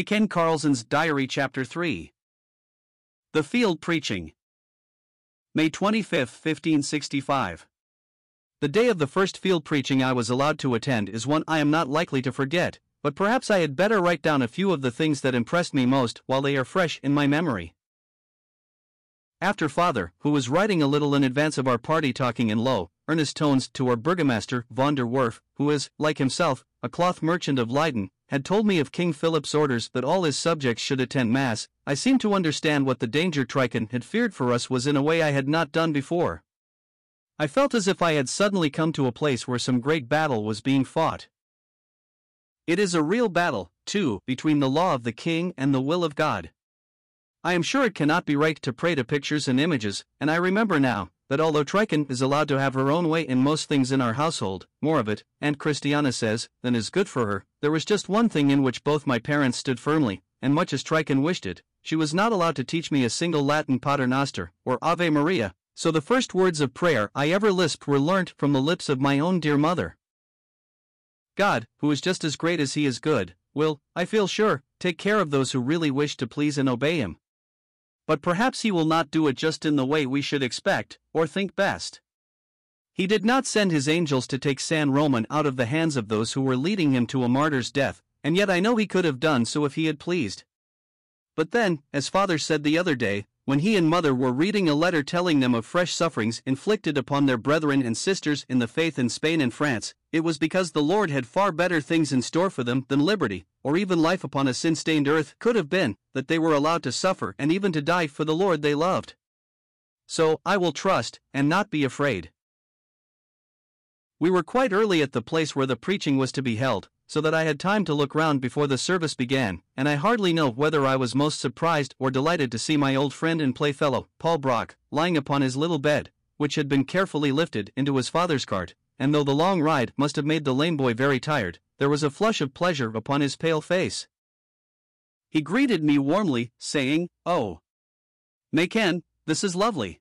Ken Carlson's Diary Chapter 3 The Field Preaching May 25, 1565. The day of the first field preaching I was allowed to attend is one I am not likely to forget, but perhaps I had better write down a few of the things that impressed me most while they are fresh in my memory. After father, who was writing a little in advance of our party talking in low, earnest tones to our burgomaster, von der Werf, who is, like himself, a cloth merchant of Leyden, had told me of King Philip's orders that all his subjects should attend Mass, I seemed to understand what the danger Trichon had feared for us was in a way I had not done before. I felt as if I had suddenly come to a place where some great battle was being fought. It is a real battle, too, between the law of the king and the will of God. I am sure it cannot be right to pray to pictures and images, and I remember now, that although Trichon is allowed to have her own way in most things in our household, more of it, Aunt Christiana says, than is good for her, there was just one thing in which both my parents stood firmly, and much as Trichon wished it, she was not allowed to teach me a single Latin Paternoster, or Ave Maria, so the first words of prayer I ever lisped were learnt from the lips of my own dear mother. God, who is just as great as he is good, will, I feel sure, take care of those who really wish to please and obey him but perhaps he will not do it just in the way we should expect, or think best. He did not send his angels to take San Roman out of the hands of those who were leading him to a martyr's death, and yet I know he could have done so if he had pleased. But then, as father said the other day, when he and mother were reading a letter telling them of fresh sufferings inflicted upon their brethren and sisters in the faith in Spain and France, it was because the Lord had far better things in store for them than liberty, or even life upon a sin stained earth could have been, that they were allowed to suffer and even to die for the Lord they loved. So, I will trust, and not be afraid. We were quite early at the place where the preaching was to be held, so that I had time to look round before the service began, and I hardly know whether I was most surprised or delighted to see my old friend and playfellow, Paul Brock, lying upon his little bed, which had been carefully lifted into his father's cart, and though the long ride must have made the lame boy very tired, there was a flush of pleasure upon his pale face. He greeted me warmly, saying, Oh, Machen, this is lovely.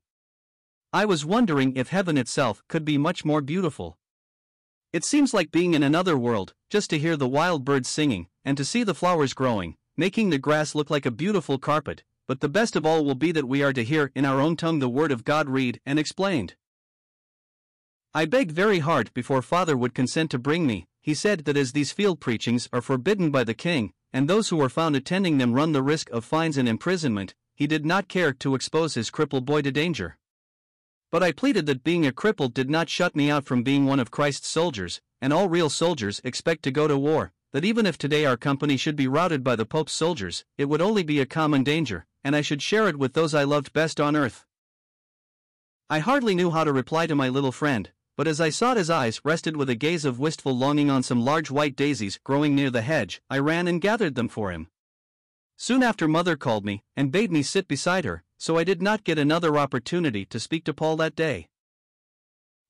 I was wondering if heaven itself could be much more beautiful. It seems like being in another world, just to hear the wild birds singing, and to see the flowers growing, making the grass look like a beautiful carpet. But the best of all will be that we are to hear in our own tongue the word of God read and explained. I begged very hard before father would consent to bring me. He said that as these field preachings are forbidden by the king, and those who are found attending them run the risk of fines and imprisonment, he did not care to expose his crippled boy to danger. But I pleaded that being a cripple did not shut me out from being one of Christ's soldiers, and all real soldiers expect to go to war, that even if today our company should be routed by the Pope's soldiers, it would only be a common danger, and I should share it with those I loved best on earth. I hardly knew how to reply to my little friend, but as I saw his eyes rested with a gaze of wistful longing on some large white daisies growing near the hedge, I ran and gathered them for him. Soon after, mother called me and bade me sit beside her, so I did not get another opportunity to speak to Paul that day.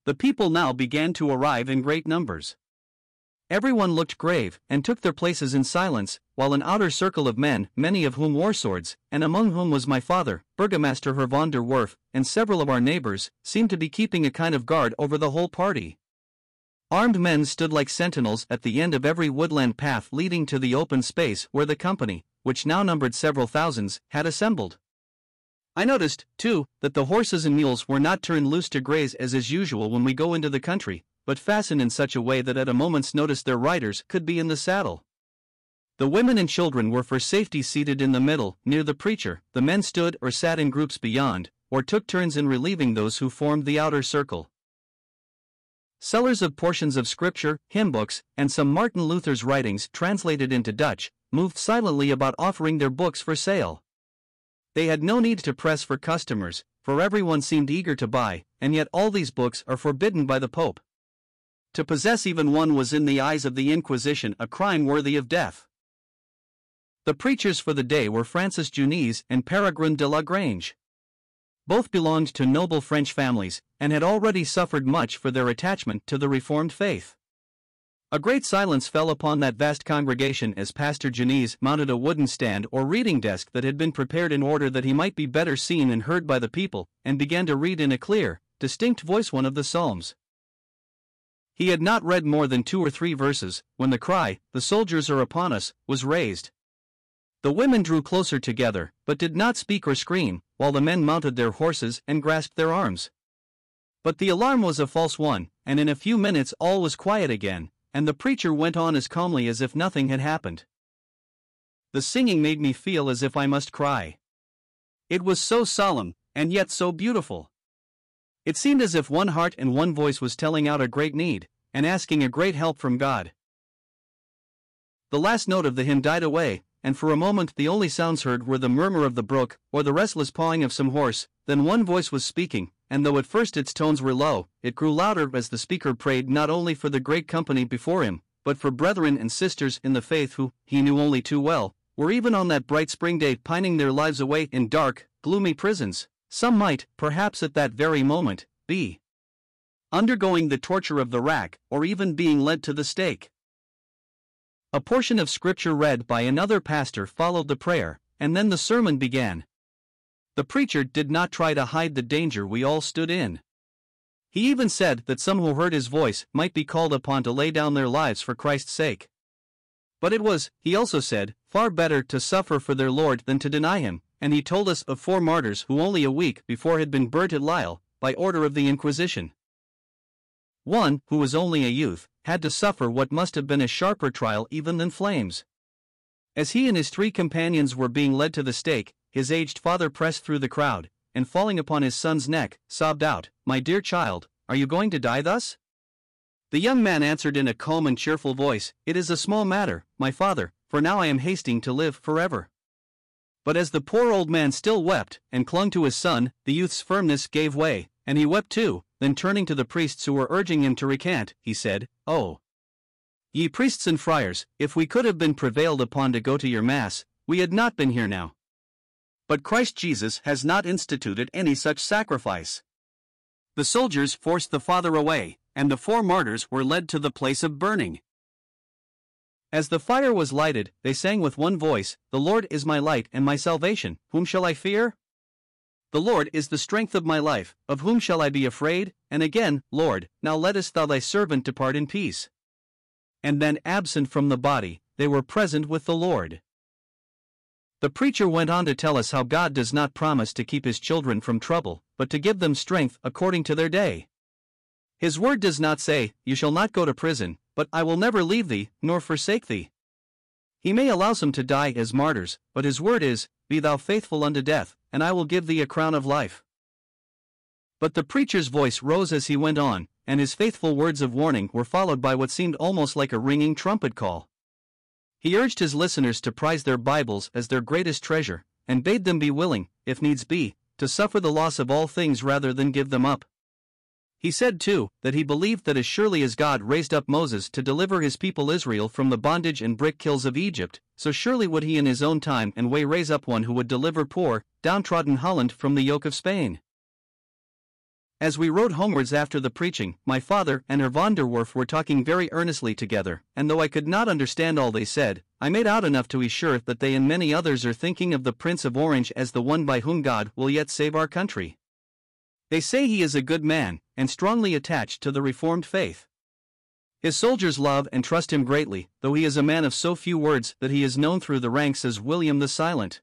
The people now began to arrive in great numbers. Everyone looked grave and took their places in silence, while an outer circle of men, many of whom wore swords, and among whom was my father, Burgomaster Herr von der Werf, and several of our neighbors, seemed to be keeping a kind of guard over the whole party. Armed men stood like sentinels at the end of every woodland path leading to the open space where the company, which now numbered several thousands, had assembled. I noticed, too, that the horses and mules were not turned loose to graze as is usual when we go into the country, but fastened in such a way that at a moment's notice their riders could be in the saddle. The women and children were for safety seated in the middle, near the preacher, the men stood or sat in groups beyond, or took turns in relieving those who formed the outer circle. Sellers of portions of scripture, hymn books, and some Martin Luther's writings translated into Dutch, moved silently about offering their books for sale. They had no need to press for customers, for everyone seemed eager to buy, and yet all these books are forbidden by the Pope. To possess even one was in the eyes of the Inquisition a crime worthy of death. The preachers for the day were Francis Junius and Peregrine de la Grange. Both belonged to noble French families, and had already suffered much for their attachment to the Reformed faith. A great silence fell upon that vast congregation as Pastor Junius mounted a wooden stand or reading desk that had been prepared in order that he might be better seen and heard by the people, and began to read in a clear, distinct voice one of the Psalms. He had not read more than two or three verses when the cry, The soldiers are upon us, was raised. The women drew closer together, but did not speak or scream, while the men mounted their horses and grasped their arms. But the alarm was a false one, and in a few minutes all was quiet again, and the preacher went on as calmly as if nothing had happened. The singing made me feel as if I must cry. It was so solemn, and yet so beautiful. It seemed as if one heart and one voice was telling out a great need, and asking a great help from God. The last note of the hymn died away, and for a moment the only sounds heard were the murmur of the brook, or the restless pawing of some horse, then one voice was speaking, and though at first its tones were low, it grew louder as the speaker prayed not only for the great company before him, but for brethren and sisters in the faith who, he knew only too well, were even on that bright spring day pining their lives away in dark, gloomy prisons. Some might, perhaps at that very moment, be undergoing the torture of the rack, or even being led to the stake. A portion of scripture read by another pastor followed the prayer, and then the sermon began. The preacher did not try to hide the danger we all stood in. He even said that some who heard his voice might be called upon to lay down their lives for Christ's sake. But it was, he also said, far better to suffer for their Lord than to deny him, and he told us of four martyrs who only a week before had been burnt at Lille, by order of the Inquisition. One, who was only a youth, had to suffer what must have been a sharper trial even than flames. As he and his three companions were being led to the stake, his aged father pressed through the crowd, and falling upon his son's neck, sobbed out, My dear child, are you going to die thus? The young man answered in a calm and cheerful voice, It is a small matter, my father, for now I am hasting to live forever. But as the poor old man still wept, and clung to his son, the youth's firmness gave way, and he wept too, then turning to the priests who were urging him to recant, he said, Oh! Ye priests and friars, if we could have been prevailed upon to go to your Mass, we had not been here now. But Christ Jesus has not instituted any such sacrifice. The soldiers forced the father away, and the four martyrs were led to the place of burning. As the fire was lighted, they sang with one voice, The Lord is my light and my salvation, whom shall I fear? The Lord is the strength of my life, of whom shall I be afraid? And again, Lord, now lettest thou thy servant depart in peace. And then, absent from the body, they were present with the Lord. The preacher went on to tell us how God does not promise to keep his children from trouble, but to give them strength according to their day. His word does not say, You shall not go to prison, but I will never leave thee, nor forsake thee. He may allow some to die as martyrs, but his word is, Be thou faithful unto death, and I will give thee a crown of life. But the preacher's voice rose as he went on, and his faithful words of warning were followed by what seemed almost like a ringing trumpet call. He urged his listeners to prize their Bibles as their greatest treasure, and bade them be willing, if needs be, to suffer the loss of all things rather than give them up. He said, too, that he believed that as surely as God raised up Moses to deliver his people Israel from the bondage and brick kills of Egypt, so surely would he in his own time and way raise up one who would deliver poor, downtrodden Holland from the yoke of Spain. As we rode homewards after the preaching, my father and Herr der Werf were talking very earnestly together, and though I could not understand all they said, I made out enough to be sure that they and many others are thinking of the Prince of Orange as the one by whom God will yet save our country. They say he is a good man, and strongly attached to the Reformed faith. His soldiers love and trust him greatly, though he is a man of so few words that he is known through the ranks as William the Silent.